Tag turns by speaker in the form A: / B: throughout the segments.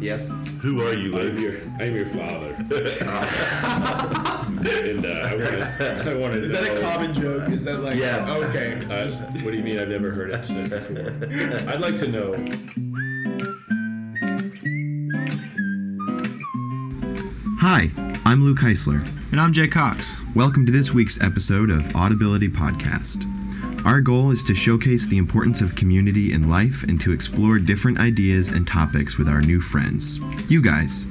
A: Yes.
B: Who are you,
C: I'm
B: Luke?
C: your, I'm your father. and uh, I want to. I want to.
D: Is that a common joke? Is that like
A: Yes.
D: Okay.
C: Uh, what do you mean? I've never heard it said before. I'd like to know.
E: Hi, I'm Luke Heisler.
F: And I'm Jay Cox.
E: Welcome to this week's episode of Audibility Podcast. Our goal is to showcase the importance of community in life and to explore different ideas and topics with our new friends. You guys.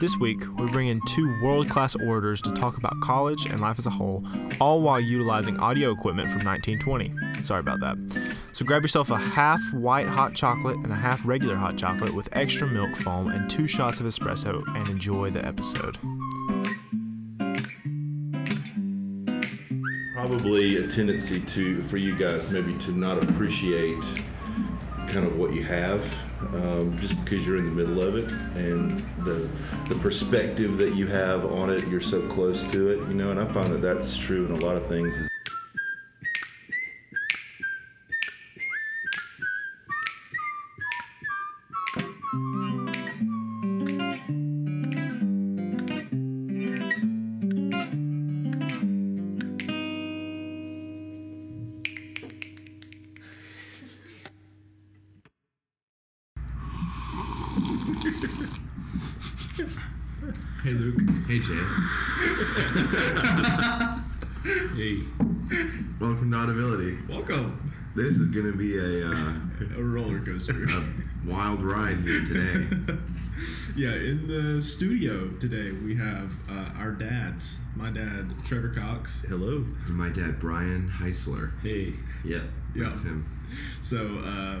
F: This week, we bring in two world class orators to talk about college and life as a whole, all while utilizing audio equipment from 1920. Sorry about that. So grab yourself a half white hot chocolate and a half regular hot chocolate with extra milk foam and two shots of espresso and enjoy the episode.
B: Probably a tendency to for you guys maybe to not appreciate kind of what you have um, just because you're in the middle of it and the the perspective that you have on it you're so close to it you know and I find that that's true in a lot of things
G: Hey Luke. Hey Jay.
C: Hey,
E: Welcome to Audibility.
G: Welcome.
E: This is going to be a, uh,
G: A roller coaster.
E: a wild ride here today.
G: yeah, in the studio today we have uh, our dads. My dad, Trevor Cox.
B: hello
E: And my dad, Brian Heisler.
C: hey.
E: Yep,
G: Yeah.
E: that's him.
G: So uh,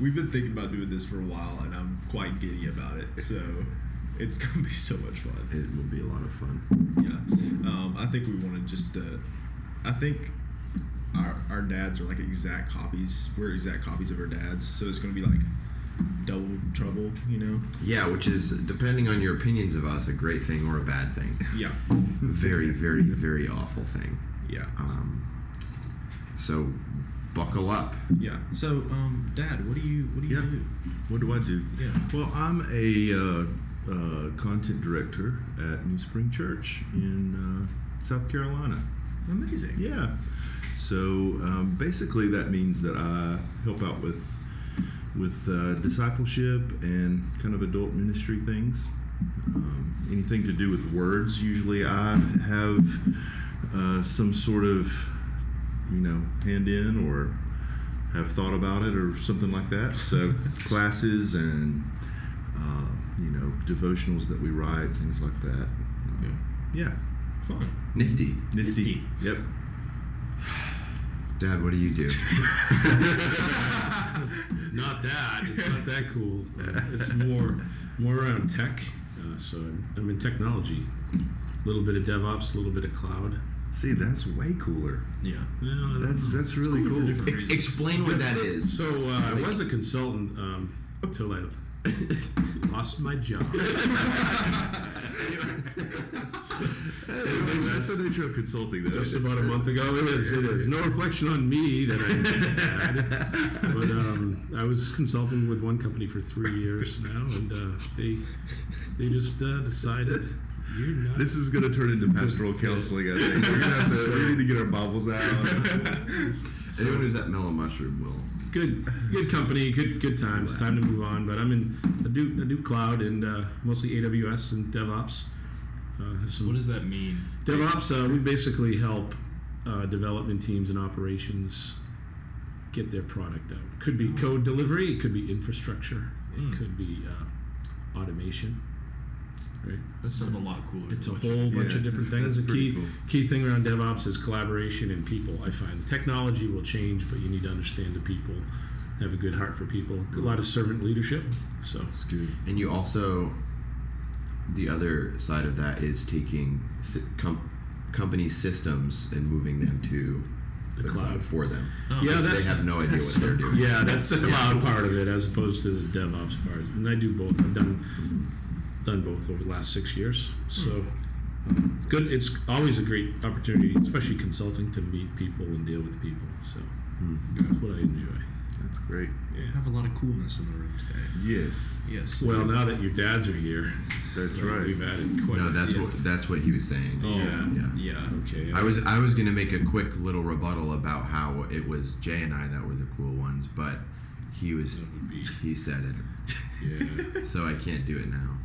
G: we've been thinking about doing this for a while, and I'm quite giddy about it. So it's gonna be so much fun.
E: It will be a lot of fun.
G: Yeah. Um, I think we want to just. Uh, I think our our dads are like exact copies. We're exact copies of our dads, so it's gonna be like double trouble, you know?
E: Yeah, which is, depending on your opinions of us, a great thing or a bad thing.
G: Yeah.
E: Very, very, very awful thing.
G: Yeah.
E: Um, so, buckle up.
G: Yeah. So, um, Dad, what do you what do you
B: Yeah.
G: do?
B: what do I do
G: Yeah.
B: well I'm a uh, uh, content director at New Spring Church in uh, South Carolina
G: Amazing.
B: Yeah. So um, basically, that means that I help out with with uh, discipleship and kind of adult ministry things. Um, anything to do with words. Usually, I have uh, some sort of you know hand in or have thought about it or something like that. So classes and uh, you know devotionals that we write, things like that. Um, yeah.
G: Fun.
E: Nifty.
B: Nifty. Yep.
E: Dad, what do you do?
C: Not that. It's not that cool. Uh, it's more more around tech. Uh, so I'm, I'm in technology. A little bit of DevOps, a little bit of cloud.
B: See, that's way cooler.
G: Yeah.
C: Well,
B: That's
C: know.
B: that's really
C: for
B: cool.
C: different
E: Ex-
C: reasons.
E: explain what that is.
C: So uh, I was a consultant um, until I lost my job.
B: That's the nature of consulting, though.
C: Just about a month ago. It is. It is. No reflection on me that I had. But um, I was consulting with one company for three years now, and uh, they they just uh, decided you're not.
B: This is going to turn into pastoral counseling. I think we're gonna have to, we need to get our Bibles out.
E: Anyone who's at Mellow Mushroom will.
C: Good good company, good good times. Time to move on. But I'm in. I do I do cloud and uh, mostly AWS and DevOps. Uh,
G: What does that mean?
C: DevOps, uh, we basically help uh, development teams and operations get their product out. Could be code delivery, it could be infrastructure, it
G: Mm.
C: could be uh, automation. Right?
G: That sounds a lot cooler.
C: It's a whole bunch
B: Yeah,
C: of different things.
B: that's
C: The key
B: cool.
C: key thing around DevOps is collaboration and people. I find the technology will change, but you need to understand the people, have a good heart for people. A lot of servant leadership. So
B: It's good.
E: And you also, the other side of that is taking com- company systems and moving them to
C: The
E: the,
C: cloud.
E: cloud. for them.
G: Oh.
C: yeah, that's
E: they have no idea what
C: that's
E: they're doing.
C: Yeah, that's the cloud part of it as opposed to the DevOps part. And I do both. I've done done both over the last six years. So um, good. It's always a great opportunity, especially consulting, to meet people and deal with people. So that's what I enjoy.
B: That's great.
G: Yeah. have a lot of coolness in the room today.
B: Yes,
G: Yes.
C: Well, now that your dads are here,
B: that's
C: uh,
B: right.
C: We've added quite.
E: No,
C: a
E: that's
C: few.
E: what that's what he was saying.
C: Oh,
G: yeah.
E: yeah.
G: Yeah.
C: Okay.
E: I was I was gonna make a quick little rebuttal about how it was Jay and I that were the cool ones, but he was
C: That would be-
E: he said it,
C: Yeah.
E: so I can't do it now.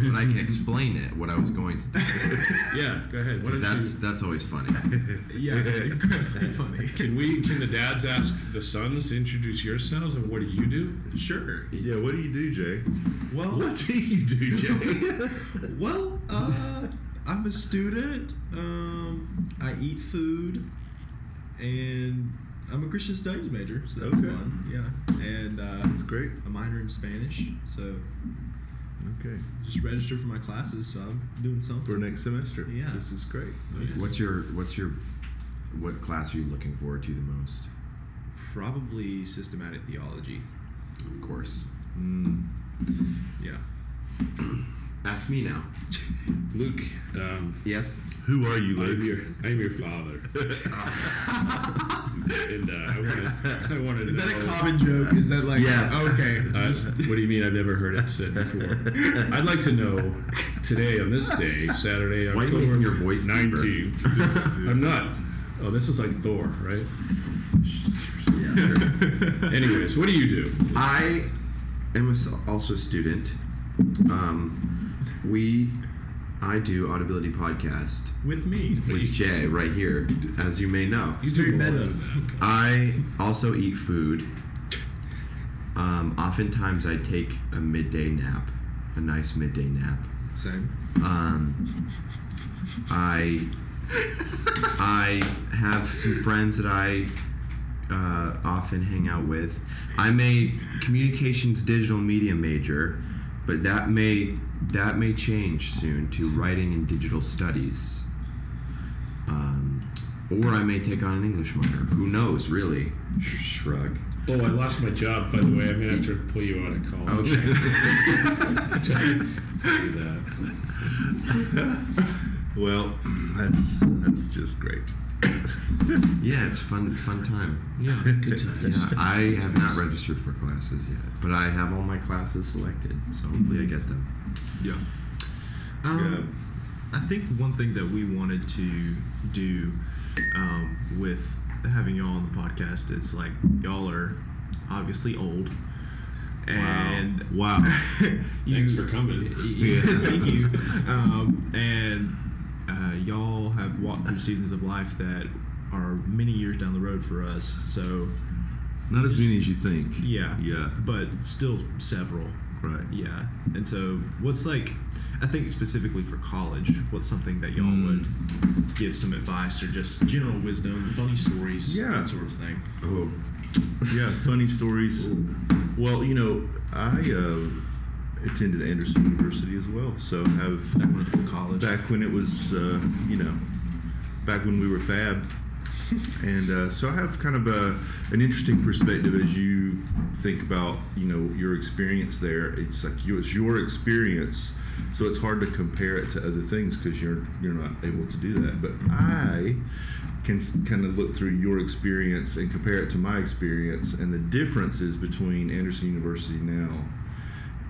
E: But I can explain it what I was going to do.
C: yeah. Go ahead. What
E: 'cause that's
C: you?
E: that's always funny.
G: Yeah. Incredibly funny.
C: Can we? Can the dads ask the sons to introduce yourselves and what do you do?
G: Sure.
B: Yeah, what do you do, Jay?
G: Well,
B: What do you do, Jay?
G: well, uh, I'm a student. Um, I eat food, and I'm a Christian studies major, so that's
B: Okay.
G: fun. Yeah, and uh,
B: That's great.
G: a minor in Spanish. So
B: Okay.
G: just registered for my classes, so I'm doing something.
B: For next semester.
G: Yeah.
B: This is great.
E: What's your what's your what class are you looking forward to the most?
G: Probably systematic theology.
E: Of course.
B: Mm.
G: Yeah.
E: Ask me now.
C: Luke. Um,
E: Yes.
B: Who are you,
C: I'm
B: Luke?
C: your I'm your father. and uh, I wanted I wanted to
G: Is that
C: know.
G: a common joke? Is that like
E: Yes.
G: Okay.
C: Uh,
G: Just
C: what do you mean? I've never heard it said before. I'd like to know today on this day, Saturday,
E: Why are you
C: October
E: making your voice deeper?
C: nineteenth. I'm not. Oh, this is like Thor, right? Yeah. Anyways, what do you do?
E: I am a s- also a student. Um, we, I do Audibility podcast
G: with me.
E: with Jay right here, as you may know.
G: He's very meta.
E: I also eat food. Um, oftentimes, I take a midday nap, a nice midday nap.
G: Same.
E: Um, I I have some friends that I uh, often hang out with. I'm a communications digital media major, but that may that may change soon to writing and digital studies. Um, or I may take on an English minor. Who knows, really? Shrug.
C: Oh, I lost my job, by the way. I'm gonna have to pull you out of college.
E: Okay.
C: you tell you that.
B: Well, that's that's just great.
E: yeah, it's fun fun time.
C: Yeah, good time.
E: Yeah, I have not registered for classes yet, but I have all my classes selected, so hopefully I get them.
G: Yeah. Um, I think one thing that we wanted to do um, with having y'all on the podcast is like y'all are obviously old. And
B: Wow.
G: you,
C: Thanks for coming.
G: Yeah, thank you. Um, and uh, y'all have walked through seasons of life that are many years down the road for us. So
B: Not as many as you think.
G: yeah,
B: Yeah.
G: but still several.
B: Right.
G: Yeah. And so, what's like, I think specifically for college, what's something that y'all
B: Mm.
G: would give some advice or just general wisdom, funny stories,
B: Yeah.
G: that sort of thing?
E: Oh,
B: Yeah. Funny stories. Well, you know, I uh, attended Anderson University as well, so have
G: Back when for college.
B: back when it was, uh, you know, back when we were fab. And uh, so I have kind of a, an interesting perspective as you think about, you know, your experience there. It's like you, it's your experience, so it's hard to compare it to other things because you're you're not able to do that. But I can kind of look through your experience and compare it to my experience, and the differences between Anderson University now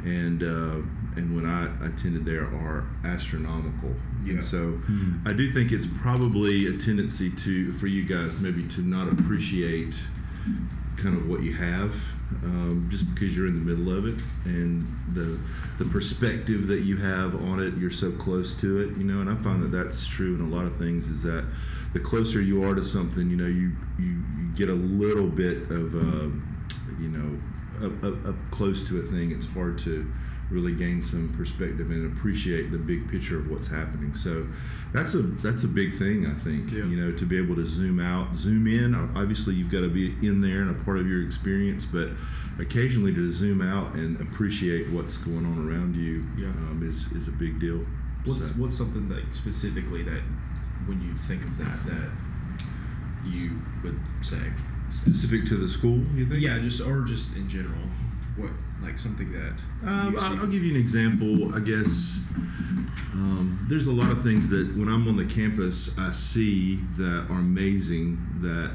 B: and uh, and when I attended there are astronomical.
G: Yeah.
B: And so I do think it's probably a tendency to for you guys maybe to not appreciate kind of what you have um, just because you're in the middle of it and the the perspective that you have on it you're so close to it you know and I find that that's true in a lot of things is that the closer you are to something you know you you, you get a little bit of uh, you know up, up, up close to a thing it's hard to really gain some perspective and appreciate the big picture of what's happening so that's a that's a big thing I think
G: Yeah.
B: you know to be able to zoom out zoom in obviously you've got to be in there and a part of your experience but occasionally to zoom out and appreciate what's going on around you
G: Yeah.
B: um, is is a big deal
G: What's
B: So-
G: what's something that specifically that when you think of that that you would say?
B: Specific to the school you think
G: Yeah, just or just in general. What like something that
B: Um, I'll, I'll give you an example. I guess um, there's a lot of things that when I'm on the campus, I see that are amazing that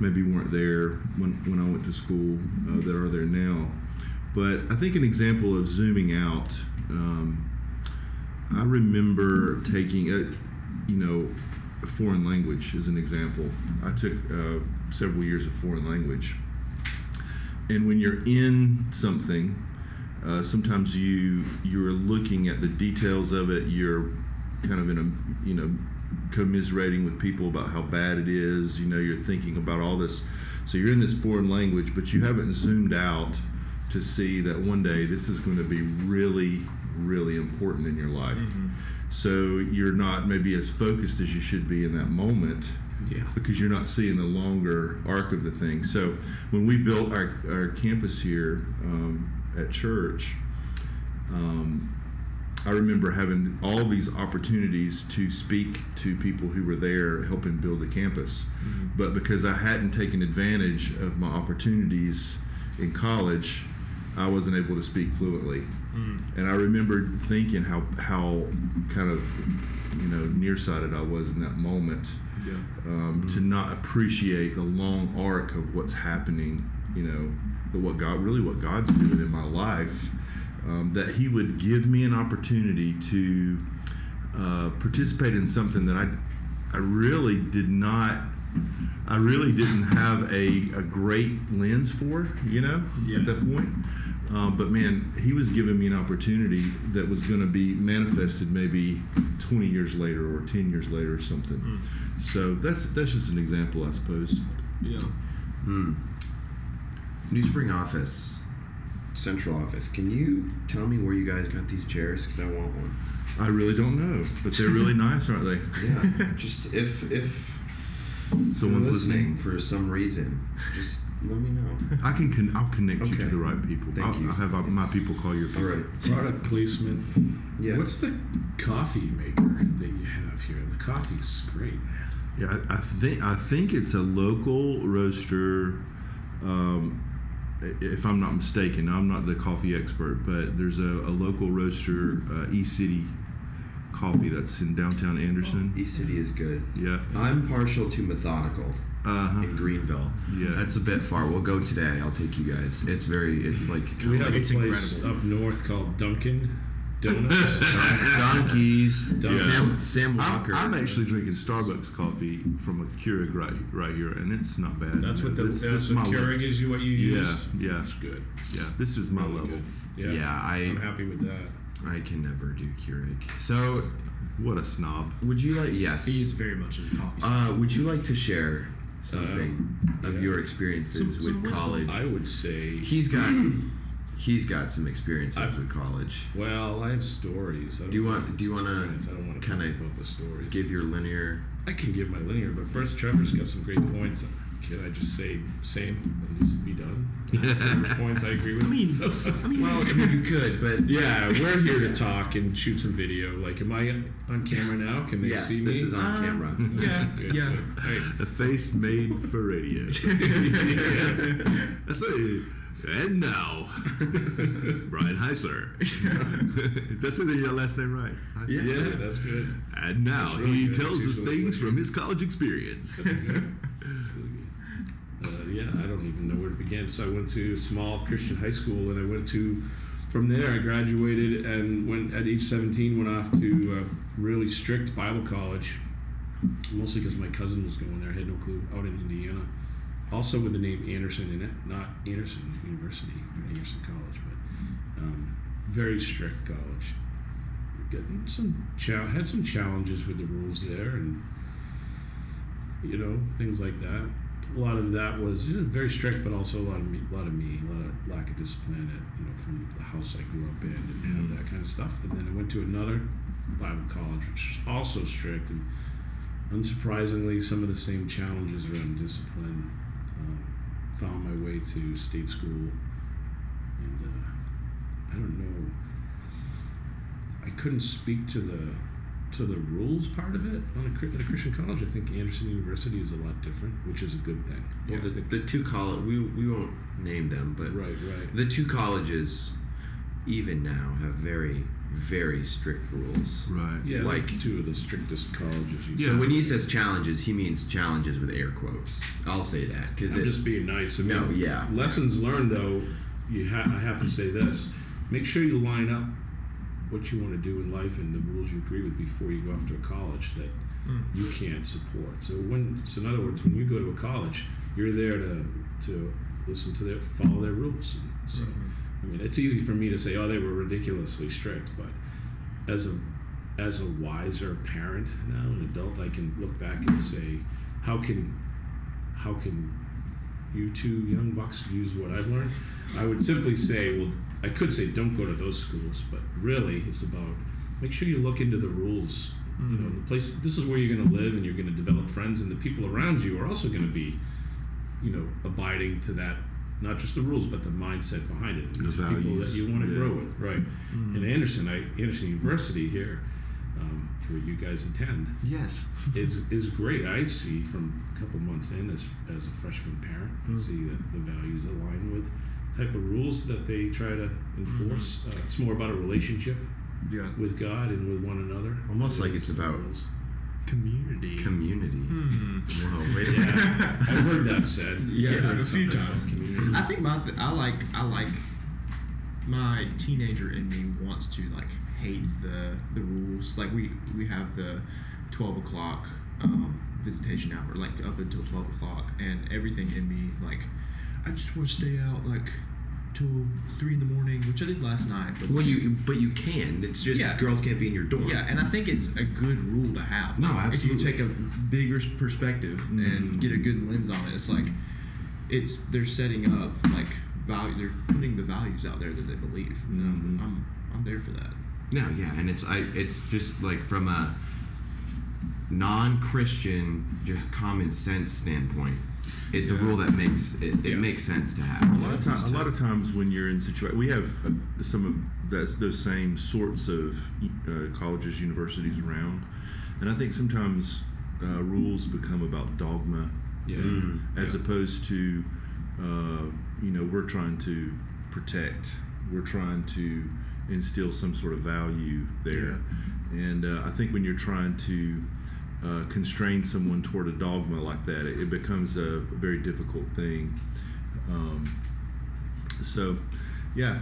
B: maybe weren't there when, when I went to school uh, that are there now. But I think an example of zooming out, um, I remember taking a, you know, foreign language as an example. I took uh, several years of foreign language, and when you're in something, uh, sometimes you you're looking at the details of it. You're kind of in a you know commiserating with people about how bad it is. You know, you're thinking about all this. So you're in this foreign language, but you haven't zoomed out to see that one day this is going to be really, really important in your life. So you're not maybe as focused as you should be in that moment
E: Yeah.
B: because you're not seeing the longer arc of the thing. So when we built our, our campus here um, at church, um, I remember having all these opportunities to speak to people who were there helping build the campus. But because I hadn't taken advantage of my opportunities in college, I wasn't able to speak fluently. And I remember thinking how how kind of you know nearsighted I was in that moment
G: Yeah.
B: um, to not appreciate the long arc of what's happening, you know, the, what God really what God's doing in my life. Um, that He would give me an opportunity to uh, participate in something that I I really did not. I really didn't have a, a great lens for, you know,
G: Yeah.
B: at that point. Um, but man, he was giving me an opportunity that was going to be manifested maybe 20 years later or 10 years later or something. So that's that's just an example, I suppose.
G: Yeah.
E: New Spring office, central office. Can you tell me where you guys got these chairs? Because I want one.
B: I really don't know, but they're really nice, aren't they?
E: Yeah. just if if
B: Someone's
E: listening
B: listening.
E: for some reason, just let me know.
B: I can con- I'll connect you to the right people.
E: Thank
B: I'll,
E: you.
B: I'll have uh, my people call your people.
E: right.
C: Product placement.
E: Yeah.
C: What's the coffee maker that you have here? The coffee's great, man.
B: Yeah, I, I think I think it's a local roaster. Um, i- if I'm not mistaken, I'm not the coffee expert, but there's a, a local roaster, uh, E City Coffee, that's in downtown Anderson.
E: East City is good.
B: Yeah.
E: I'm partial to methodical
B: Uh huh.
E: in Greenville.
B: Yeah.
E: That's a bit far. We'll go today. I'll take you guys. It's very. It's like
C: We have a
G: it's
C: place
G: incredible.
C: up north called Dunkin' Donuts.
E: donkeys.
B: Yeah.
E: Sam, Sam
B: I'm,
E: Walker.
B: I'm actually drinking Starbucks coffee from a Keurig right right here, and it's not bad.
C: that's what the
B: This- this
C: that's
B: is
C: what
B: my level.
C: Keurig is. You what you
B: Yeah,
C: used.
B: yeah.
C: It's good.
B: Yeah, this is my
C: Really
B: level.
C: good. Yeah.
E: Yeah, I
C: I'm happy with that.
E: I can never do Keurig. So,
B: What a snob.
E: would you like? Yes.
G: He's very much in coffee.
E: Uh, would you like to share something of
C: yeah.
E: your experiences
G: Some- some
E: with
G: wisdom.
E: college?
C: I would say.
E: He's got he's got some experiences
C: I've-
E: with college.
C: Well, I have stories. I don't
E: you want- do you wanna.
C: I don't want to
E: kinda
C: talk about the stories.
E: Give your linear.
C: I can give my linear, but first, Trevor's got some great points. Can I just say same and just be done? Trevor's points I agree with. I mean,
E: Well, I mean, you could, but
C: yeah, we're here to talk and shoot some video. Like, am I on camera now? Can they
E: yes,
C: see
E: this is on camera.
G: Um, yeah,
C: Good,
G: yeah.
C: good. Hey,
B: A face made for radio. That's it. And now, Brian Heisler. That's it. Your last name right? Heisler.
C: yeah, that's good.
B: And now
C: That's really
B: he
C: good.
B: tells us things from his college experience.
C: Uh, yeah, I don't even know where to begin. So I went to a small Christian high school, and I went to from there. I graduated and went at age 17 went off to uh, really strict Bible college, mostly because my cousin was going there. I had no clue out in Indiana. Also with the name Anderson in it, not Anderson University or Anderson College, but um, very strict college. Getting some cha- had some challenges with the rules there, and you know things like that. A lot of that was very strict, but also a lot of me, a lot of me, a lot of lack of discipline. At you know from the house I grew up in, and have that kind of stuff. And then I went to another Bible college, which was also strict, and unsurprisingly, some of the same challenges around discipline. Um, found my way to state school, and uh, I don't know. I couldn't speak to the to the rules part of it on a, at a Christian college. I think Anderson University is a lot different, which is a good thing.
E: Well, the,
C: think-
E: the two college we we won't name them, but
C: right, right.
E: the two colleges, even now, have very very strict rules.
B: Right.
C: Yeah,
E: Like-
C: like two of the strictest colleges. You
B: Yeah.
E: So when he says challenges, he means challenges with air quotes. I'll say that because
C: I'm just being nice. I mean,
E: No, yeah.
C: Lessons learned, though, you ha- I have to say this: make sure you line up what you want to do in life and the rules you agree with before you go off to a college that hmm. you can't support. So when, so in other words, when you go to a college, you're there to to listen to their follow their rules. And so, mm-hmm. I mean, it's easy for me to say, oh, they were ridiculously strict, but as a as a wiser parent now, an adult, I can look back and say, how can how can you two young bucks use what I've learned? I would simply say, well, I could say don't go to those schools, but really it's about make sure you look into the rules. You know, mm-hmm. the place. This is where you're going to live, and you're going to develop friends, and the people around you are also going to be, you know, abiding to that. Not just the rules, but the mindset behind it.
B: The
C: These are people that you want to
B: yeah.
C: grow with, right? Mm-hmm. And Anderson, I Anderson University here, um, where you guys attend,
E: yes.
C: is is great. I see from a couple months in as as a freshman parent, I see that the values align with type of rules that they try to enforce. Uh, it's more about a relationship
D: Yeah.
C: with God and with one another.
E: Almost like it's about
C: rules.
D: Community.
E: community.
D: Hmm.
E: Whoa, wait a
C: Yeah. I've heard that said.
D: Yeah, a few times.
G: I think my th- I like I like my teenager in me wants to like hate the the rules. Like we we have the twelve o'clock um, visitation hour, like up until twelve o'clock, and everything in me like I just want to stay out like till three in the morning, which I did last night. But
E: Well, you but you can. It's just
G: Yeah.
E: girls can't be in your dorm.
G: yeah, and I think it's a good rule to have.
E: No, absolutely.
G: If you take a bigger perspective mm-hmm. and get a good lens on it, it's like it's they're setting up like value. They're putting the values out there that they believe. And I'm, mm-hmm. I'm I'm there for that.
E: No, yeah, and it's I it's just like from a non-Christian, just common sense standpoint. It's a rule that makes it, it
G: Yeah.
E: makes sense to have.
B: A lot of times, a lot of times when you're in situation, we have uh, some of that's those same sorts of uh, colleges, universities around, and I think sometimes uh, rules become about dogma
C: Yeah.
E: Mm.
B: as opposed to uh, you know we're trying to protect we're trying to instill some sort of value there and uh, i think when you're trying to uh, constrain someone toward a dogma like that it, it becomes a very difficult thing um, so yeah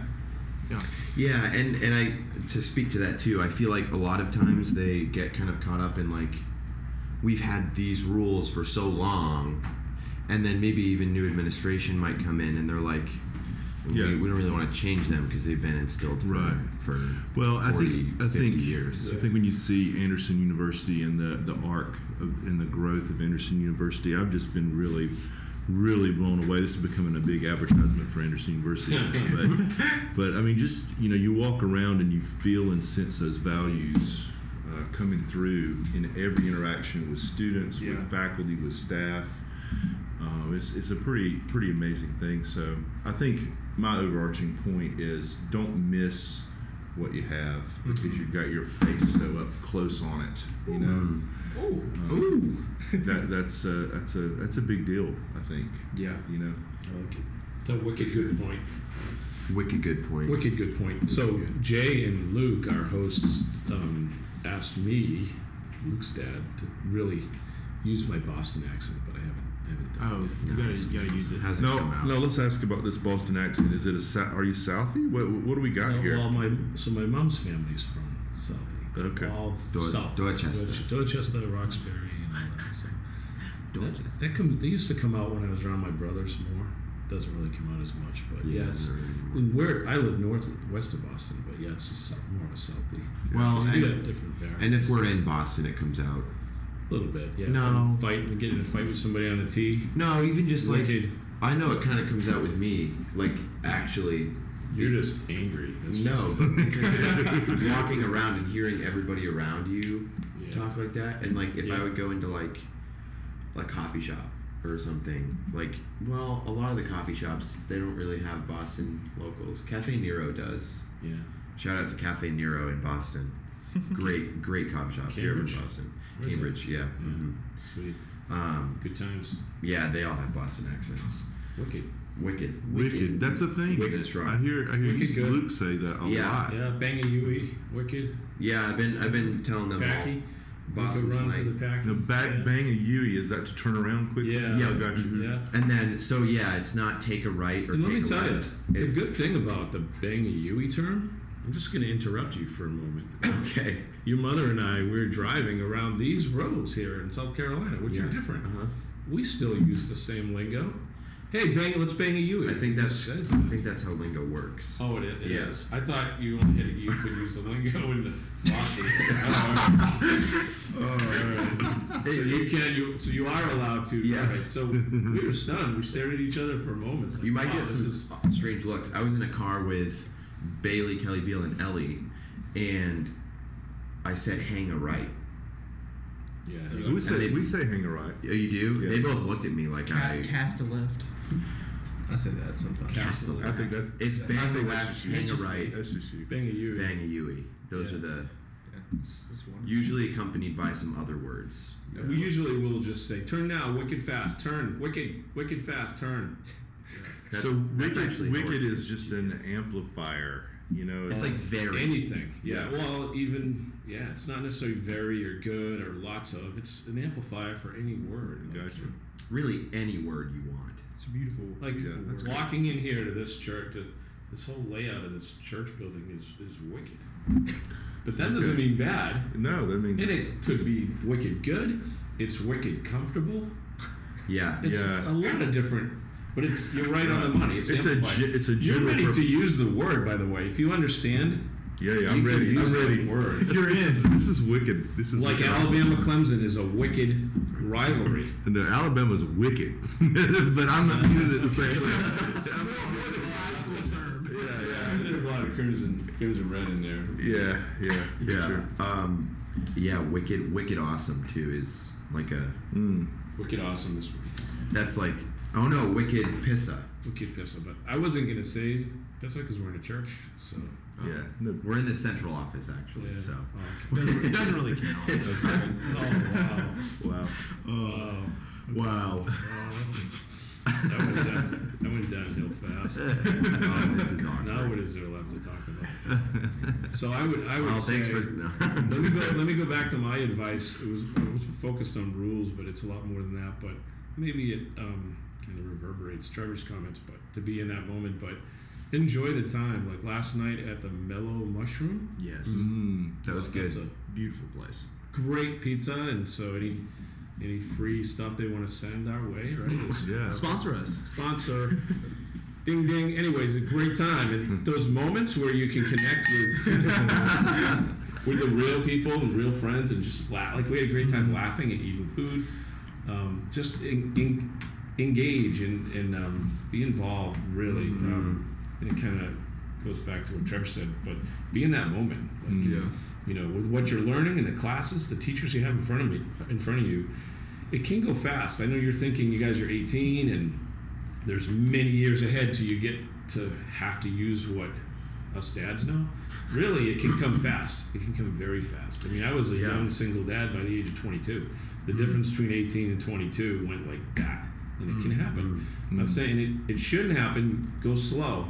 E: Yeah, yeah, and and I to speak to that too. I feel like a lot of times they get kind of caught up in like we've had these rules for so long, and then maybe even new administration might come in and they're like, we,
B: Yeah.
E: we don't really want to change them because they've been instilled for
B: Right.
E: for
B: Well, I
E: 40,
B: think I think
E: years.
B: I think when you see Anderson University and the the arc of, and the growth of Anderson University, I've just been really, really blown away. This is becoming a big advertisement for Anderson University, but but I mean, just you know, you walk around and you feel and sense those values uh, coming through in every interaction with students,
G: Yeah.
B: with faculty, with staff. Uh, it's, it's a pretty pretty amazing thing. So I think my overarching point is don't miss what you have mm-hmm. because you've got your face so up close on it. You know, mm-hmm.
G: um, Ooh.
B: that that's a, that's a that's a big deal. I think.
G: Yeah.
B: You know.
C: I like it. It's a wicked good point.
E: wicked good point.
C: Wicked good point. So Jay and Luke, our hosts, um, asked me, Luke's dad, to really use my Boston accent, but I haven't. I haven't done
D: Oh, you
C: yet.
D: gotta, you gotta use it.
E: Hasn't
B: No,
E: come out.
B: no. Let's ask about this Boston accent. Is it a Sou- are you Southie? What what do we got
C: Uh,
B: here?
C: Well, my so my mom's family's from Southie.
B: Okay.
C: All
E: Dor-
C: South.
E: Dorchester.
C: Dorchester, Roxbury, and all that. So
E: Dorchester.
C: that come, they used to come out when I was around my brothers more. Doesn't really come out as much, but yeah,
E: Yeah,
C: it's and where I live north west of Boston, but yeah, it's just more of a Southie.
E: Well,
C: you
E: and,
C: have different variants.
E: and if we're in Boston, it comes out.
C: A little bit, yeah.
E: No.
C: If I'm fight, get in a fight with somebody on the T.
E: No, even just like I know it kind of comes out with me. Like actually,
C: You're just angry. That's
E: no, but walking around and hearing everybody around you
C: Yeah.
E: talk like that, and like if
C: Yeah.
E: I would go into like like coffee shop or something, like well, a lot of the coffee shops they don't really have Boston locals. Caffè Nero does.
C: yeah.
E: Shout out to Caffè Nero in Boston. Great, great coffee shop here in Boston.
C: Where is
E: Cambridge, yeah.
C: Yeah.
E: hmm
C: Sweet.
E: Um,
C: Good times.
E: yeah, they all have Boston accents.
C: Wicked.
E: Wicked.
B: Wicked. That's the thing.
E: Wicked strong.
B: I hear. I hear
C: Wicked.
B: Luke say that a
E: Yeah.
B: lot.
C: Yeah, Bang a Yui, Wicked,
E: Yeah, I've been I've been telling them
C: Packy.
E: Boston
C: Make run
E: Slang.
C: to the Packy.
B: The back
C: yeah.
B: bang a Yui is that to turn around quick?
C: Yeah.
B: yeah, got you.
C: Yeah.
E: And then so yeah, it's not take a right or
C: And let
E: take
C: me
E: a
C: tell you,
E: left.
C: the good thing about the Bang a Yui term, I'm just going to interrupt you for a moment.
E: okay.
C: Your mother and I, we're driving around these roads here in South Carolina, which
E: Yeah.
C: are different.
E: Uh-huh.
C: We still use the same lingo. Hey, bang! Let's bang a Yui.
E: I think that's I think that's how lingo works.
C: Oh, it, it
E: Yeah.
C: is. I thought you only had you could use the lingo in the Boston. oh, so you can you so you are allowed to.
E: Yes.
C: Right. So we were stunned. We stared at each other for moments. Like,
E: You might
C: wow,
E: get some
C: is-
E: strange looks. I was in a car with Bailey, Kelly Beal, and Ellie, and I said hang a right.
C: yeah.
B: We say
E: they-
B: we say hang a right.
E: Oh, you do?
B: Yeah.
E: They both looked at me like I.
G: cast a left. I say that sometimes.
C: Cast a
B: I think that's
E: It's
B: I
E: bang a
B: think
E: left,
B: just
E: hang
B: That's
E: a right,
B: That's just you.
C: Bang a Yui.
E: bang a Yui. Those
C: Yeah.
E: are the
G: Yeah, it's, it's wonderful.
E: usually accompanied by some other words.
C: We usually will just say, "Turn now, wicked fast, turn, wicked, wicked fast, turn."
E: That's,
B: so
E: that's
B: wicked,
E: actually
B: wicked is just an amplifier. You know,
E: It's like very.
C: Anything, yeah.
B: Yeah.
C: Well, even yeah, it's not necessarily very or good or lots of. It's an amplifier for any word. Like,
B: Gotcha.
E: really any word you want.
G: It's beautiful.
C: Like
B: Yeah, that's
C: walking in here to this church, to, this whole layout of this church building is is wicked. But that doesn't
B: Okay.
C: mean bad.
B: no, that means
C: And it could be wicked good. It's wicked comfortable.
E: Yeah.
C: It's
B: Yeah.
C: a lot of different. But it's you're right on the money. It's,
B: It's a
C: amplified.
B: ge- it's a
C: You're ready to use the word, by the way. If you understand,
B: yeah, yeah. I'm
C: can
B: ready. I'm ready.
C: word.
B: This,
C: If
B: this is this is wicked. This is
C: like
B: wicked.
C: Alabama Clemson is a wicked rivalry.
B: And the Alabama's wicked, but I'm not using it the same way.
C: There's a lot of crimson, crimson red in there.
B: Yeah, yeah, for
E: Yeah.
B: Sure.
E: Um, yeah. Wicked. Wicked awesome too is like a.
B: Mm.
C: Wicked awesome is
E: That's like. Oh no, wicked pissa.
C: wicked pissa. But I wasn't gonna say pissa because we're in a church. So
B: Yeah. No,
E: We're in the central office actually.
C: yeah.
E: So.
C: Oh, okay.
D: Doesn't, it doesn't really count.
C: oh wow.
B: wow.
C: Oh,
E: Wow.
C: that, went down, that went downhill fast.
E: Oh, this is awkward.
C: Now what is there left to talk about? So I would I would
E: Well,
C: say
E: thanks for. No.
C: let me go let me go back to my advice. It was it was focused on rules, but it's a lot more than that. But maybe it um, kind of reverberates Trevor's comments, but to be in that moment, but enjoy the time. Like last night at the Mellow Mushroom,
G: Yes.
B: Mm.
E: that was good.
C: It's a
G: Beautiful place.
C: great pizza, and so any any free stuff they want to send our way, right?
B: Yeah.
G: Sponsor us.
C: sponsor. ding ding. Anyways, a great time, and those moments where you can connect with with the real people and real friends, and just laugh. Like we had a great time laughing and eating food. Um, just in, in, engage and, and um, be involved, really. Um, and it kind of goes back to what Trevor said, but be in that moment. Like, mm.
B: Yeah.
C: you know, with what you're learning in the classes, the teachers you have in front of me, in front of you, it can go fast. I know you're thinking you guys are 18 and there's many years ahead till you get to have to use what us dads know. Really, it can come fast. It can come very fast. I mean, I was a
E: Yeah.
C: young single dad by the age of 22. The mm. difference between 18 and 22 went like that, and it can mm. happen. I'm not saying it, it shouldn't happen. Go slow.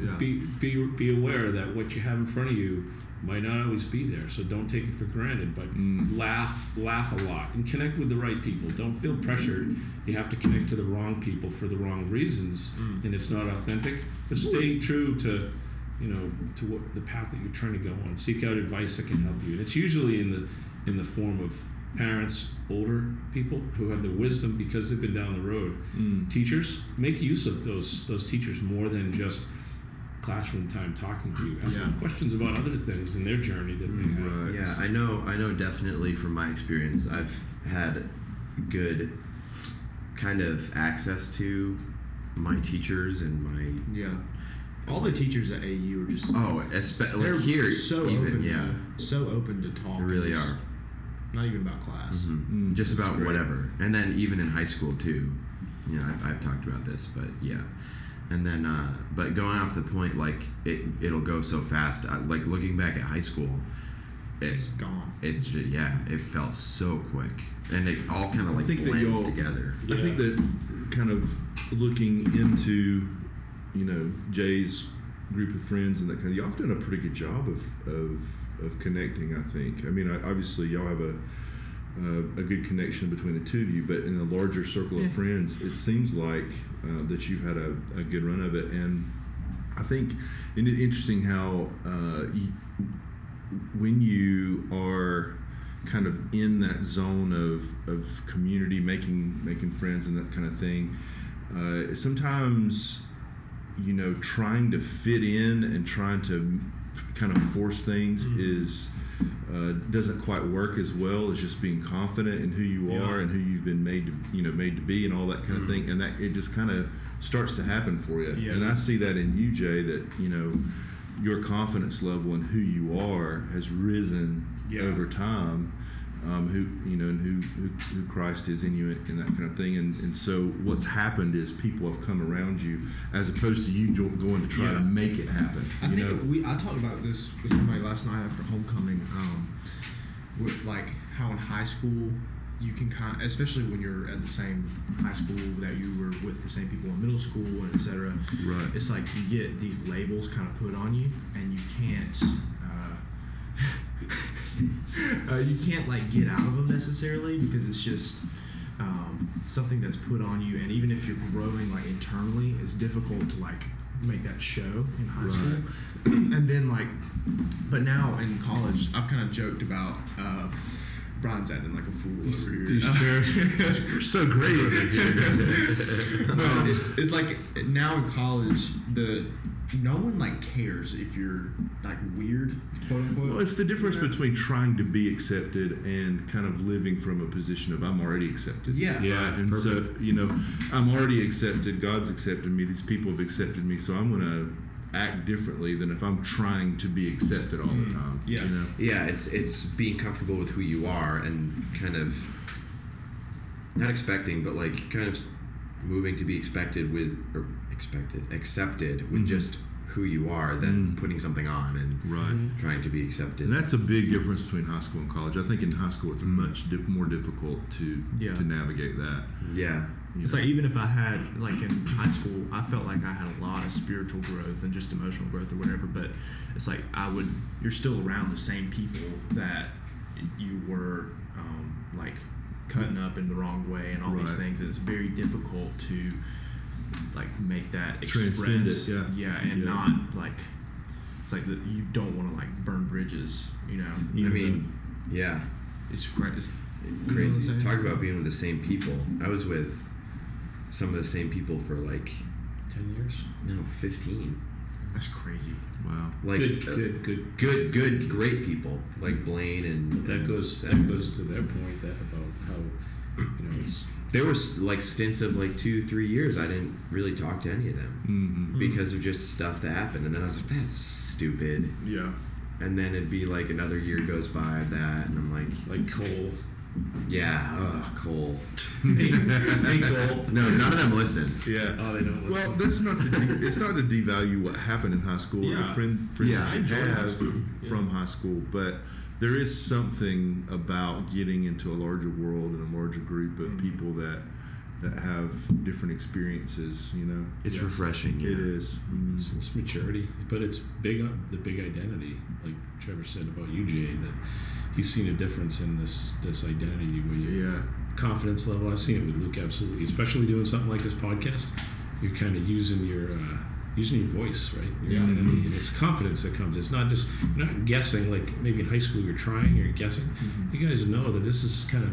G: Yeah.
C: Be, be be aware that what you have in front of you might not always be there. So don't take it for granted. But mm. laugh laugh a lot and connect with the right people. Don't feel pressured. You have to connect to the wrong people for the wrong reasons, mm. and it's not authentic. But stay true to you know to what the path that you're trying to go on. Seek out advice that can help you, and it's usually in the in the form of parents, older people who have the wisdom because they've been down the road. Mm. Teachers make use of those those teachers more than just classroom time talking to you. Ask them
G: Yeah.
C: questions about other things in their journey that they have.
B: Right.
E: Yeah, I know. I know definitely from my experience, I've had good kind of access to my teachers and my
G: Yeah. All the teachers at AU are just
E: oh, espe-
G: they're
E: like here
G: so
E: even
G: open.
E: yeah,
G: so open to talk.
E: they really are.
G: Not even about class.
E: Mhm. Just
B: that's
E: about
B: great.
E: whatever, and then even in high school too. You know, I've, I've talked about this, but yeah. And then, uh, but going off the point, like it, it'll go so fast. I, like looking back at high school,
G: It's
E: it's
G: gone.
E: it's ju- yeah, it felt so quick, and it all kind of like
B: think
E: blends
B: you'll-
E: together.
B: I think that kind of looking into, you know, Jay's group of friends and that kind of, y'all have done a pretty good job of, of, of connecting, I think. I mean, I, obviously, y'all have a, uh, a good connection between the two of you, but in a larger circle
G: Yeah.
B: of friends, it seems like uh, that you've had a, a good run of it. And I think isn't interesting how uh, you, when you are kind of in that zone of, of community, making making friends and that kind of thing, uh, sometimes you know trying to fit in and trying to kind of force things is uh, doesn't quite work as well as just being confident in who you
G: Yeah.
B: are and who you've been made to you know made to be and all that kind of thing and that it just kind of starts to happen for you
G: Yeah.
B: and I see that in you Jay that you know your confidence level and who you are has risen
G: Yeah.
B: over time um, who you know and who, who who Christ is in you and that kind of thing and, and so what's happened is people have come around you as opposed to you going to try
G: Yeah.
B: to make it happen
G: I think
B: know
G: we I talked about this with somebody last night after homecoming. Um, with like how in high school you can kind, especially when you're at the same high school that you were with the same people in middle school and etc.
B: right
G: It's like you get these labels kind of put on you, and you can't. Uh, uh, you can't like get out of them necessarily because it's just um, something that's put on you, and even if you're growing like internally, it's difficult to like make that show in high school. and then like, but now in college, I've kind of joked about. Uh, Brian's acting like a fool over here.
C: These chairs are so great.
G: Um, it's like now in college, the no one like cares if you're like weird, quote unquote.
B: Well, it's the difference between trying to be accepted and kind of living from a position of I'm already accepted.
G: yeah,
C: Yeah.
B: And
C: perfect.
B: so, you know, I'm already accepted. God's accepted me. These people have accepted me. So I'm going to act differently than if I'm trying to be accepted all the time.
G: Mm. Yeah.
B: You know?
E: Yeah, it's it's being comfortable with who you are and kind of not expecting, but like kind of moving to be expected with or expected accepted with
B: Mhm.
E: just who you are than
B: Mm.
E: putting something on and
B: Right.
E: trying to be accepted.
B: And that's a big difference between high school and college. I think in high school it's much di- more difficult to
G: Yeah.
B: to navigate that.
E: yeah,
B: you
G: It's like even if I had like in high school, I felt like I had a lot of spiritual growth and just emotional growth or whatever. But it's like I would, you're still around the same people that you were um, like cutting up in the wrong way and all these things. And it's very difficult to like make that
B: Transcend
G: express,
B: it, yeah.
G: yeah, and
B: Yeah.
G: not like it's like that you don't want to like burn bridges, you know.
E: I mean, yeah,
G: it's, cra- it's you know
E: crazy. Talk about being with the same people. I was with some of the same people for like
C: Ten years.
E: no fifteen.
G: That's crazy.
B: wow.
E: Like
C: good,
E: uh,
C: good, good.
E: good, good, great people like Blaine and.
C: But that
E: and
C: goes
E: Zach.
C: that goes to their point that about how you know it's
E: There was like stints of like two, three years I didn't really talk to any of them
B: hmm
E: because of just stuff that happened, and then I was like, "That's stupid."
G: Yeah.
E: And then it'd be like another year goes by of that, and I'm like,
C: like Cole.
E: "Yeah, ugh, Cole."
C: hey, hey, Cole.
E: No, none of them listen.
B: Yeah.
C: Oh, they don't
B: Well, that's not to de- it's not to devalue what happened in high school or
G: Yeah.
B: the friend friends
E: Yeah,
G: I
B: you
G: enjoyed high
B: have
G: school. Yeah.
B: from high school, but there is something about getting into a larger world and a larger group of
G: Mhm.
B: people that that have different experiences. You know,
E: It's
B: Yes.
E: refreshing. Yeah.
B: It is. Mm.
C: It's, it's maturity, but it's big. The big identity, like Trevor said about you, Jay, that he's seen a difference in this this identity where you
B: Yeah.
C: confidence level. I've seen it with Luke absolutely, especially doing something like this podcast. You're kind of using your uh, using your voice, right? Your
G: Yeah.
C: identity, and it's confidence that comes. It's not just you're not guessing like maybe in high school you're trying, you're guessing.
G: Mm-hmm.
C: You guys know that this is kind of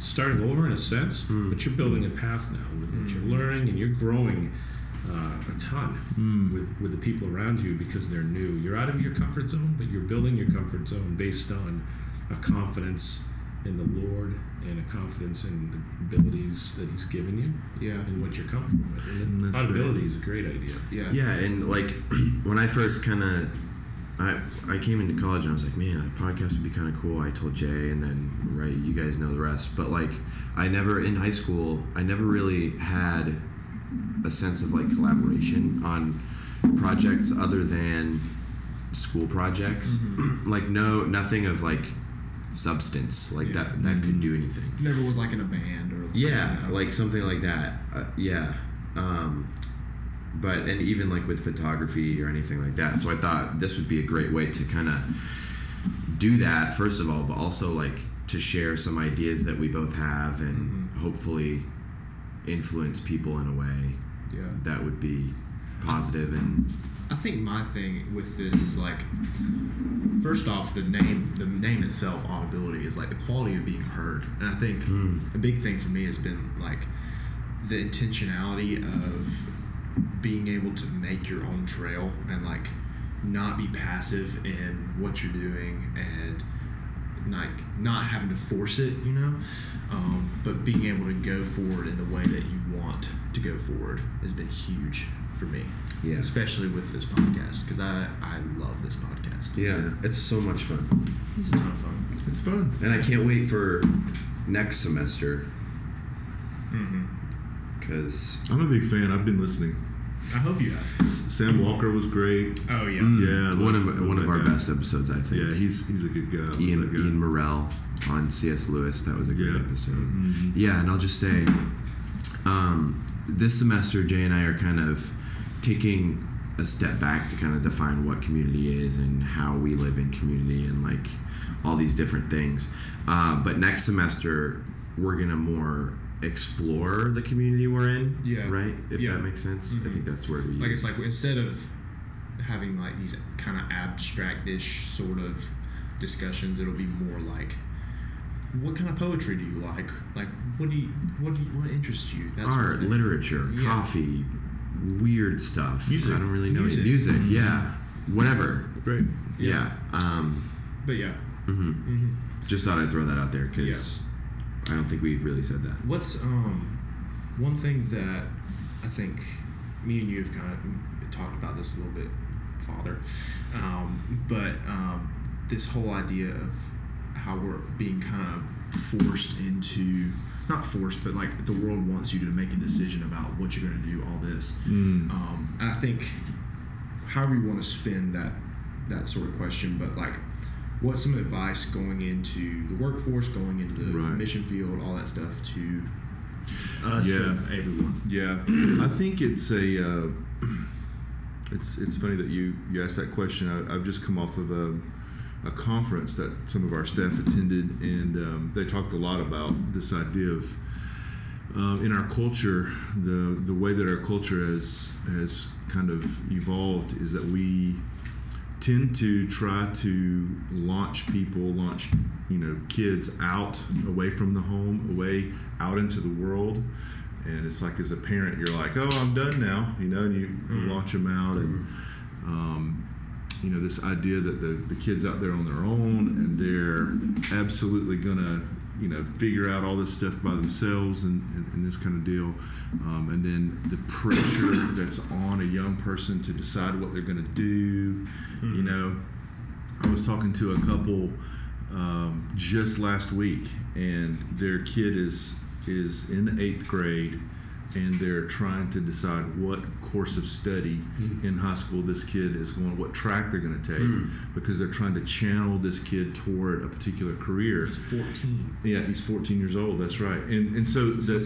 C: starting over in a sense,
E: Mm.
C: but you're building a path now with what
G: Mm.
C: you're learning, and you're growing uh, a ton
B: Mm.
C: with with the people around you because they're new. You're out of your comfort zone, but you're building your comfort zone based on a confidence in the Lord and a confidence in the abilities that He's given you
G: Yeah.
C: and what you're comfortable with. And
B: Mm,
C: audibility is a great idea.
G: Yeah.
E: Yeah, and like when I first kind of I I came into college and I was like, man, a podcast would be kind of cool. I told Jay, and then right, you guys know the rest. But like, I never in high school, I never really had a sense of like collaboration on projects other than school projects.
G: Mhm.
E: like no nothing of like substance like that that could do anything.
G: Never was like in a band or.
E: Yeah,
G: you
E: like something like that. Uh, yeah. Um, but and even like with photography or anything like that. So I thought this would be a great way to kind of do that first of all, but also like to share some ideas that we both have and hopefully influence people in a way
G: Yeah.
E: that would be positive and
G: I think my thing with this is like, first off, the name the name itself, audibility, is like the quality of being heard, and I think hmm. a big thing for me has been like the intentionality of being able to make your own trail and like not be passive in what you're doing and like not having to force it, you know, um, but being able to go forward in the way that you want to go forward has been huge for me
E: yeah.
G: especially with this podcast because I I love this podcast.
E: Yeah, it's so much fun.
G: It's a ton of fun.
B: It's fun.
E: And I can't wait for next semester
G: Mm-hmm.
E: cuz
B: I'm a big fan. I've been listening.
G: I hope you have.
B: Sam Walker was great.
G: Oh yeah.
B: Yeah,
E: one of one of our
B: guy.
E: best episodes I think.
B: Yeah, he's he's a good guy.
E: Ian
B: that guy.
E: Ian Morrell on C.S. Lewis. That was a great
B: Yeah.
E: episode.
B: Mhm.
E: Yeah, and I'll just say, um, this semester Jay and I are kind of taking a step back to kind of define what community is and how we live in community and like all these different things. Uh, but next semester we're gonna more explore the community we're in.
G: Yeah.
E: Right. If
G: Yeah.
E: that makes sense. I
G: Mhm.
E: think that's where we
G: Like
E: use.
G: it's like instead of having like these kind of abstract-ish sort of discussions, it'll be more like. What kind of poetry do you like? Like, what do you, what do you, what interests you? That sort of
E: art, literature,
G: Yeah.
E: coffee, weird stuff.
B: Music.
E: I don't really know
G: Music.
E: music. Music, yeah, whatever.
B: Great.
E: Yeah. Um,
G: But yeah.
E: hmm
G: hmm
E: Just thought I'd throw that out there because I don't think we've really said that.
G: What's um one thing that I think me and you have kind of talked about this a little bit, Father, um, but um, this whole idea of how we're being kind of forced into not forced, but like the world wants you to make a decision about what you're going to do. All this,
B: Mm.
G: um, and I think however you want to spin that that sort of question, but like. What's some advice going into the workforce, going into the
B: Right.
G: mission field, all that stuff to us,
B: Yeah.
G: everyone?
B: Yeah, I think it's a. Uh, it's it's funny that you you asked that question. I, I've just come off of a, a conference that some of our staff attended, and um, they talked a lot about this idea of. Uh, in our culture, the the way that our culture has has kind of evolved is that we tend to try to launch people, launch you know kids out away from the home, away out into the world, and it's like as a parent, you're like, oh, I'm done now, you know, and you, you launch them out, and um, you know this idea that the the kids out there on their own and they're absolutely gonna you know figure out all this stuff by themselves and, and, and this kind of deal. Um, and then the pressure that's on a young person to decide what they're going to do you know. I was talking to a couple um, just last week and their kid is is in eighth grade and they're trying to decide what course of study mm-hmm. in high school this kid is going what track they're going to take mm-hmm. because they're trying to channel this kid toward a particular career
G: He's 14.
B: yeah, he's 14 years old. That's right. And and so the,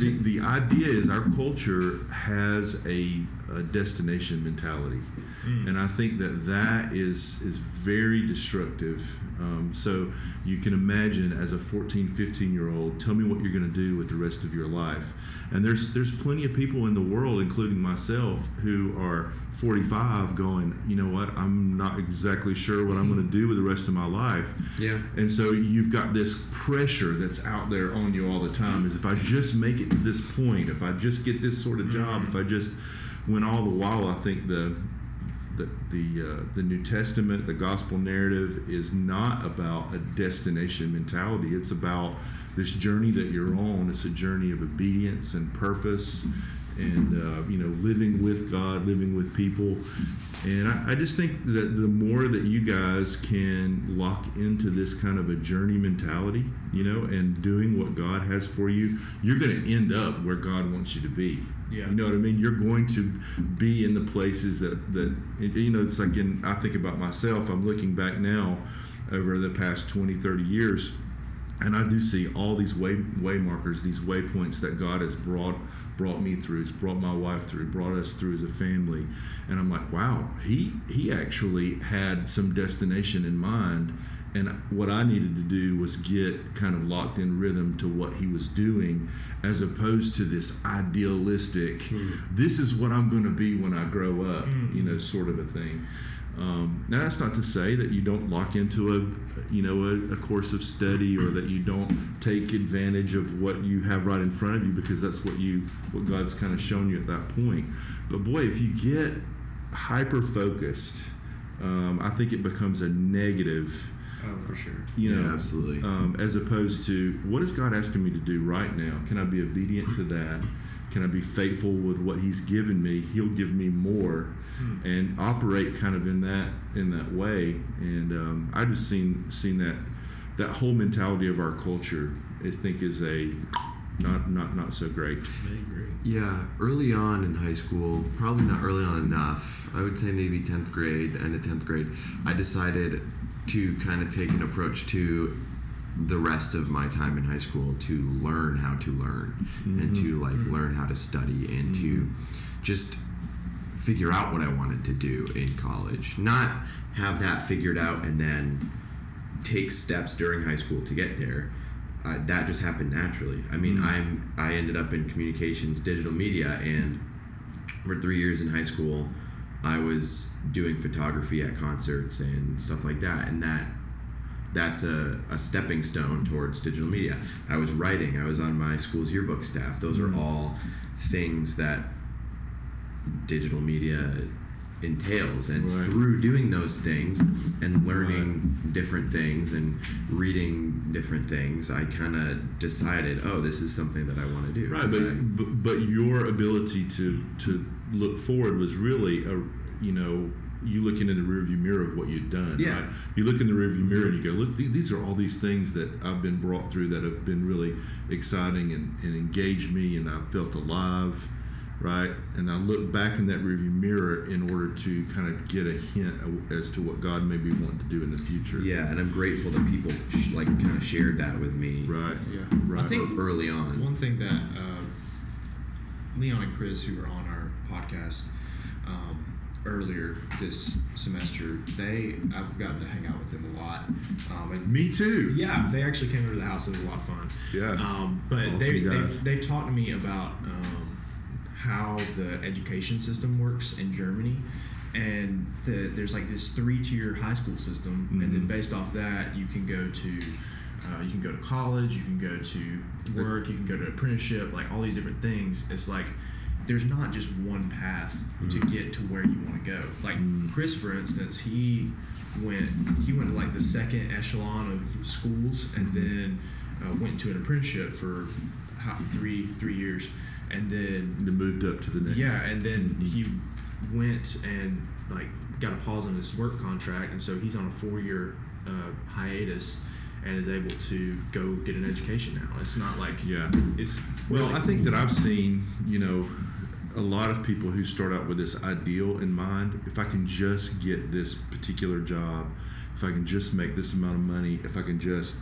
B: the the idea is our culture has a, a destination mentality, mm. and I think that that is is very destructive. Um, so you can imagine as a 14, 15 year old, tell me what you're going to do with the rest of your life. And there's there's plenty of people in the world, including myself, who are 45 going, you know what, I'm not exactly sure what I'm going to do with the rest of my life.
E: Yeah.
B: And so you've got this pressure that's out there on you all the time is if I just make it to this point, if I just get this sort of job, if I just when all the while I think the the the, uh, the New Testament, the gospel narrative is not about a destination mentality. It's about this journey that you're on. It's a journey of obedience and purpose, and uh, you know, living with God, living with people. And I, I just think that the more that you guys can lock into this kind of a journey mentality, you know, and doing what God has for you, you're going to end up where God wants you to be.
G: Yeah.
B: You know what I mean? You're going to be in the places that that you know. It's like in I think about myself. I'm looking back now over the past 20, 30 years. And I do see all these way, way markers, these waypoints that God has brought brought me through, has brought my wife through, brought us through as a family. And I'm like, wow, he he actually had some destination in mind. And what I needed to do was get kind of locked in rhythm to what he was doing, as opposed to this idealistic, hmm. this is what I'm going to be when I grow up, hmm. you know, sort of a thing. Um, now that's not to say that you don't lock into a, you know, a, a course of study or that you don't take advantage of what you have right in front of you because that's what you, what God's kind of shown you at that point. But boy, if you get hyper focused, um, I think it becomes a negative
G: Oh, for sure.
B: you know,
E: Yeah, absolutely.
B: Um, as opposed to what is God asking me to do right now? Can I be obedient to that? Can I be faithful with what He's given me? He'll give me more, Hmm. and operate kind of in that in that way. And um, I just seen seen that that whole mentality of our culture. I think is a not not not so great.
C: I agree.
E: Yeah, early on in high school, probably not early on enough. I would say maybe 10th grade, end of 10th grade, I decided to kind of take an approach to the rest of my time in high school to learn how to learn and mm-hmm. to like mm-hmm. learn how to study and to mm-hmm. just figure out what I wanted to do in college. Not have that figured out and then take steps during high school to get there. Uh, that just happened naturally. I mean, I'm I ended up in communications, digital media, and for three years in high school, I was doing photography at concerts and stuff like that, and that that's a, a stepping stone towards digital media. I was writing. I was on my school's yearbook staff. Those are all things that digital media entails and
B: Right.
E: through doing those things and learning different things and reading different things i kind of decided oh this is something that i want to do
B: Right,
E: 'Cause I-
B: but, but but your ability to to look forward was really a you know you looking in the rearview mirror of what you'd done.
E: Yeah.
B: Right? You look in the rearview mirror and you go, look, th- these are all these things that I've been brought through that have been really exciting and, and engaged me, and I felt alive. Right, and I look back in that rearview mirror in order to kind of get a hint as to what God may be wanting to do in the future.
E: yeah and i'm grateful that people sh- like kind of shared that with me
B: Right.
G: Yeah.
B: Right.
G: I think
E: early on
G: One thing that uh, Leon and Chris, who were on our podcast um, earlier this semester, they I've gotten to hang out with them a lot. Um, and
B: Me too.
G: yeah, they actually came over to the house. It was a lot of fun.
B: Yeah.
G: Um, but
B: Awesome
G: they, they've, they've talked to me about um, how the education system works in Germany. And the, there's like this three tier high school system. And then
B: Mhm.
G: based off that, you can go to. Uh, you can go to college, you can go to work, you can go to apprenticeship, like all these different things. It's like there's not just one path to get to where you want to go. Like Chris, for instance, he went he went to like the second echelon of schools, and then uh, went to an apprenticeship for how, three three years, and then
B: And then moved up to the next.
G: yeah, and then
B: Mhm.
G: he went and like got a pause on his work contract, and so he's on a four year uh, hiatus. And is able to go get an education now. It's not like
B: Yeah.
G: it's
B: Well,
G: really
B: I think that I've seen, you know, a lot of people who start out with this ideal in mind. If I can just get this particular job, if I can just make this amount of money, if I can just,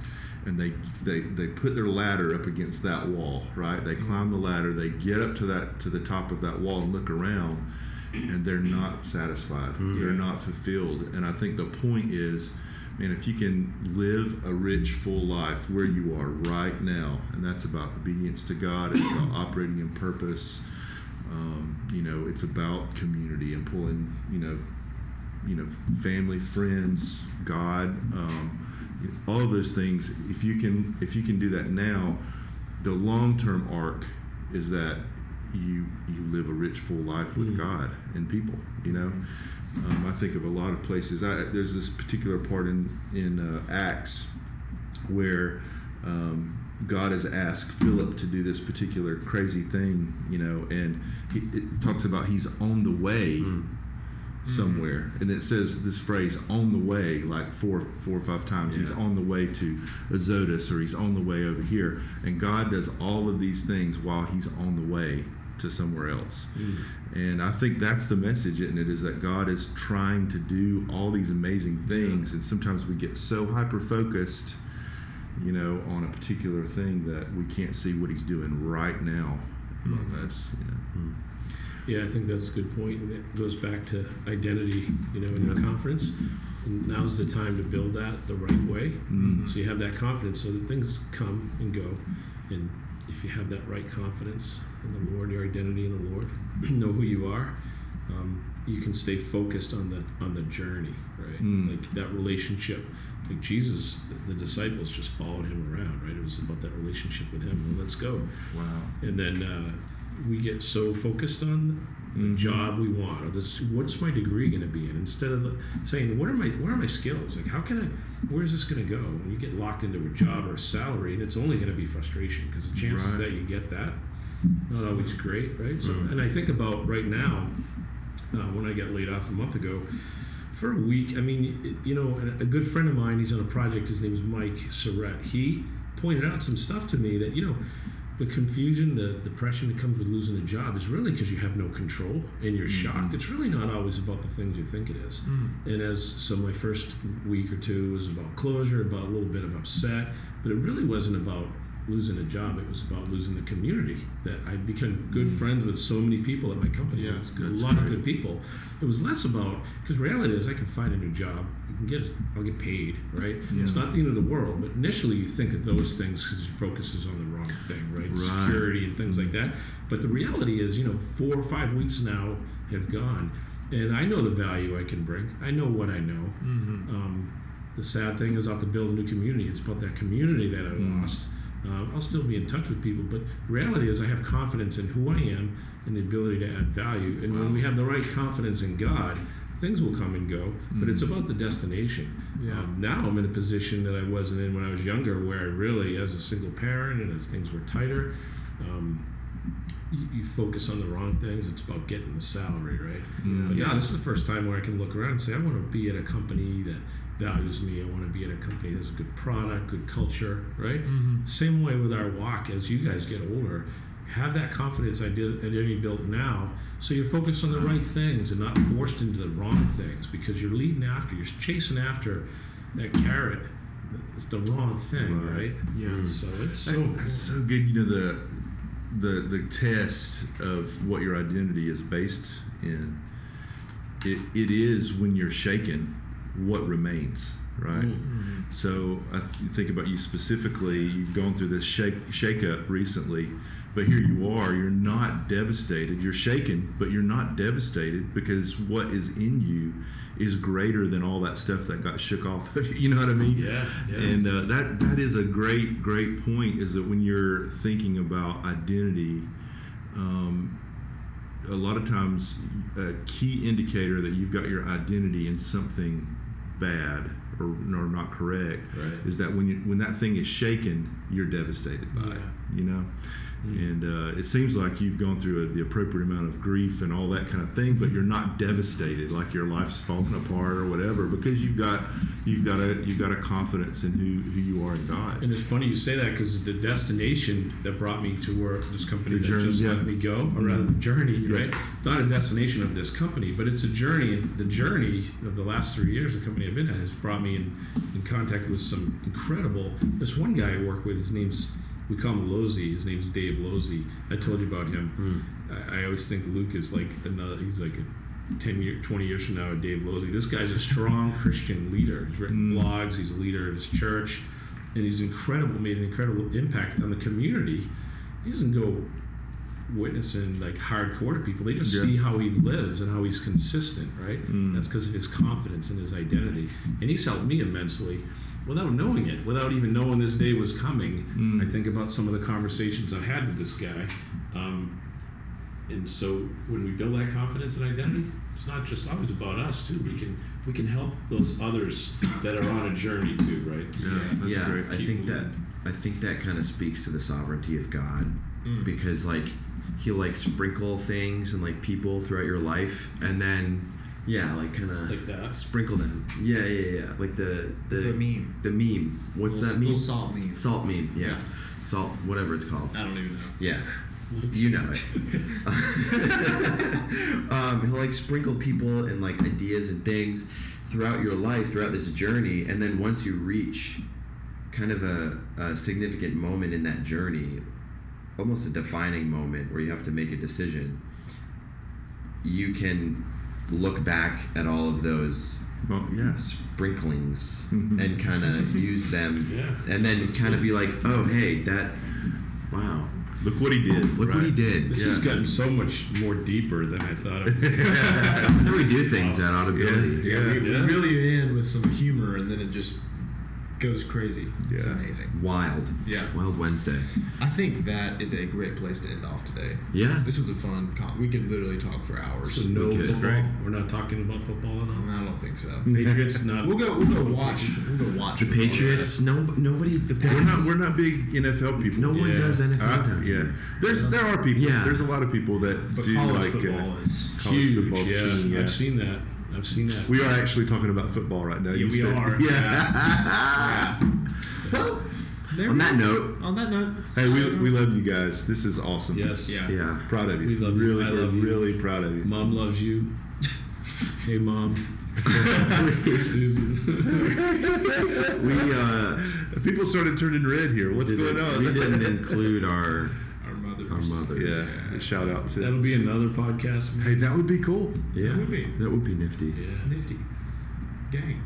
B: and they they they put their ladder up against that wall, right? They climb the ladder, they get up to that to the top of that wall and look around, and they're not satisfied. They're not fulfilled. And I think the point is. Man, if you can live a rich, full life where you are right now, and that's about obedience to God, it's about operating in purpose. Um, you know, it's about community and pulling, you know, you know, family, friends, God, um, all of those things. If you can, if you can do that now, the long-term arc is that you you live a rich, full life with God and people. You know, um, I think of a lot of places. I, there's this particular part in in uh, Acts where um, God has asked Philip to do this particular crazy thing, you know, and he, it talks about he's on the way somewhere, mm-hmm. and it says this phrase "on the way" like four, four or five times. He's on the way to Azotus, or he's on the way over here, and God does all of these things while he's on the way to somewhere else.
C: Mm.
B: And I think that's the message, isn't it? Is that God is trying to do all these amazing things, and sometimes we get so hyper focused, you know, on a particular thing that we can't see what He's doing right now among mm-hmm. us. You know. Mm.
C: Yeah, I think that's a good point, and it goes back to identity, you know, in your conference, And now's the time to build that the right way,
B: Mhm.
C: so you have that confidence, so that things come and go. And if you have that right confidence in the Lord, your identity in the Lord, know who you are, um, you can stay focused on the on the journey, right?
B: Mm.
C: Like that relationship. Like Jesus, the disciples just followed him around, right? It was about that relationship with him. Well, let's go.
B: Wow.
C: and then uh, we get so focused on the job we want or this what's my degree going to be in? Instead of saying what are my what are my skills? Like how can i where's this going to go? When you get locked into a job or a salary and it's only going to be frustration because the chances
B: Right.
C: that you get that not always great right? So and i think about right now uh, when i got laid off a month ago for a week i mean you know a good friend of mine he's on a project his name is mike surratt he pointed out some stuff to me that you know the confusion, the depression that comes with losing a job is really because you have no control and you're mm-hmm. shocked. It's really not always about the things you think it is. Mm. And as so, my first week or two was about closure, about a little bit of upset, but it really wasn't about losing a job. It was about losing the community. That I become good friends with so many people at my company.
B: Yeah,
C: It's a lot of good people. It was less about because reality is I can find a new job. I can get I'll get paid. Right. It's not the end of the world. But initially you think of those things because your focus is on the wrong thing. Right.
B: Right.
C: Security and things like that. But the reality is, you know, four or five weeks now have gone, and I know the value I can bring. I know what I know. Um, the sad thing is, I have to build a new community. It's about that community that I
B: Mm.
C: lost. Uh, I'll still be in touch with people, but the reality is, I have confidence in who I am and the ability to add value. And when we have the right confidence in God, things will come and go. But it's about the destination.
D: Yeah.
C: Um, now I'm in a position that I wasn't in when I was younger, where I really, as a single parent and as things were tighter, um, you, you focus on the wrong things. It's about getting the salary, right? But yeah, this is the first time where I can look around and say, I want to be at a company that values me. I want to be in a company that has a good product, good culture, right? Mm-hmm. Same way with our walk as you guys get older. Have that confidence idea- identity built now so you're focused on the right things and not forced into the wrong things because you're leading after, you're chasing after that carrot. It's the wrong thing,
B: Right.
C: right?
D: Yeah. Mm.
C: So it's so
B: That's so good. You know the the the test of what your identity is based in. It it is when you're shaken, what remains, right?
C: Mm.
B: So I th- think about you specifically. You've gone through this shake shake up recently, but here you are. You're not devastated. You're shaken, but you're not devastated because what is in you is greater than all that stuff that got shook off of you. You know what I mean?
C: Yeah, yeah.
B: And uh, that that is a great great point. Is that when you're thinking about identity, um, a lot of times a key indicator that you've got your identity in something bad or, or not correct
C: Right.
B: is that when you, when that thing is shaken, you're devastated by it. You know. And uh, it seems like you've gone through a, the appropriate amount of grief and all that kind of thing, but you're not devastated, like your life's falling apart or whatever, because you've got you've got a you've got a confidence in who, who you are in God.
C: And it's funny you say that because the destination that brought me to where this company
B: The
C: that
B: journey,
C: just
B: yeah.
C: let me go, or rather the journey,
B: Yeah.
C: right? Not a destination of this company, but it's a journey. And the journey of the last three years, the company I've been at has brought me in, in contact with some incredible. There's one guy I work with. His name's we call him Losey. His name's Dave Losey. I told you about him. I, I always think Luke is like another. He's like a 10 year, 20 years from now, Dave Losey. This guy's a strong Christian leader. He's written
B: Mm.
C: blogs. He's a leader at his church, and he's incredible. Made an incredible impact on the community. He doesn't go witnessing like hardcore to people. They just
B: Yeah.
C: see how he lives and how he's consistent, right?
B: Mm.
C: That's because of his confidence and his identity. And he's helped me immensely without knowing it, without even knowing this day was coming.
B: Mm.
C: I think about some of the conversations I had with this guy. Um, and so when we build that confidence and identity, it's not just always about us too. We can we can help those others that are on a journey too, right?
B: Yeah, that's
E: yeah,
B: great.
E: I
C: Keep
E: think that. I think that kind of speaks to the sovereignty of God
C: Mm.
E: because like he'll like sprinkle things and like people throughout your life and then yeah, like kind of
C: Like that.
E: sprinkle them. Yeah, yeah, yeah. Like the the
D: The meme.
E: The meme. What's
D: Little-
E: that meme?
D: little salt meme.
E: Salt meme. Yeah.
D: Yeah.
E: Salt whatever it's called.
D: I don't even know.
E: Yeah. You know it. um, he'll like sprinkle people and like ideas and things throughout your life, throughout this journey, and then once you reach kind of a, a significant moment in that journey, almost a defining moment where you have to make a decision, you can look back at all of those
B: Well, yes.
E: sprinklings
B: Mhm.
E: and kind of use them,
C: Yeah.
E: and then kind of be like, oh hey, that, wow,
B: Look what he did.
E: look what he did.
C: This
B: Yeah.
C: has gotten so much more deeper than I thought it was.
E: That's how we do things at Audibility.
B: Yeah.
G: Yeah, we, we
C: Yeah.
G: reel you in with some humor, and then it just goes crazy. It's amazing.
E: Wild.
G: Yeah.
E: Wild Wednesday.
G: I think that is a great place to end off today.
E: Yeah.
G: This was a fun. Con- we could literally talk for hours.
C: So no
E: Okay.
C: football.
B: Great.
C: We're not talking about football at all.
G: I don't think so.
C: Patriots not.
G: We'll go. We'll go watch. We'll go watch
E: The
G: football.
E: Patriots, no, nobody.
B: We're not we're not big NFL people.
E: no one does NFL
B: Uh,
E: down
B: yeah,
E: here.
B: there's there are people.
E: Yeah.
B: There's a lot of people that
G: But
B: do
G: college
B: like
G: football
B: uh,
G: is.
B: college
C: Huge.
B: football's
C: Yeah,
B: king, yeah.
C: I've seen that. I've seen that.
B: We are actually talking about football right now.
G: Yeah,
B: you
G: we
B: said,
G: are.
B: Yeah.
G: Well, there
E: On that
G: go.
E: note,
G: On that note.
B: hey, we, we love you guys. This is awesome.
C: yes.
G: Yeah.
E: yeah.
B: Proud of you.
C: We love you.
B: really,
C: I
B: we're
C: love you.
B: really proud of you.
C: Mom loves you. hey, mom. Susan.
E: We uh,
B: People started turning red here. What's going on?
E: we didn't include our
G: Our mothers.
E: our mothers.
B: yeah. Shout out to.
C: That'll be another podcast. man.
B: Hey, that would be cool.
E: Yeah,
G: That would be.
E: that would be nifty.
C: Yeah.
G: Nifty. Gang.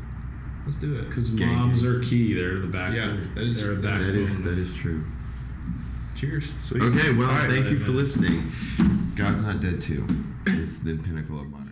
G: Let's do it.
C: Because moms
E: gang.
C: are key. They're the back.
G: Yeah, that is-
C: they're a
G: that
E: That
C: backbone.
E: is that is true.
G: Cheers.
B: Sweet.
E: Okay, well,
B: All right.
E: thank you for listening. God's not dead too. Is the pinnacle of modern.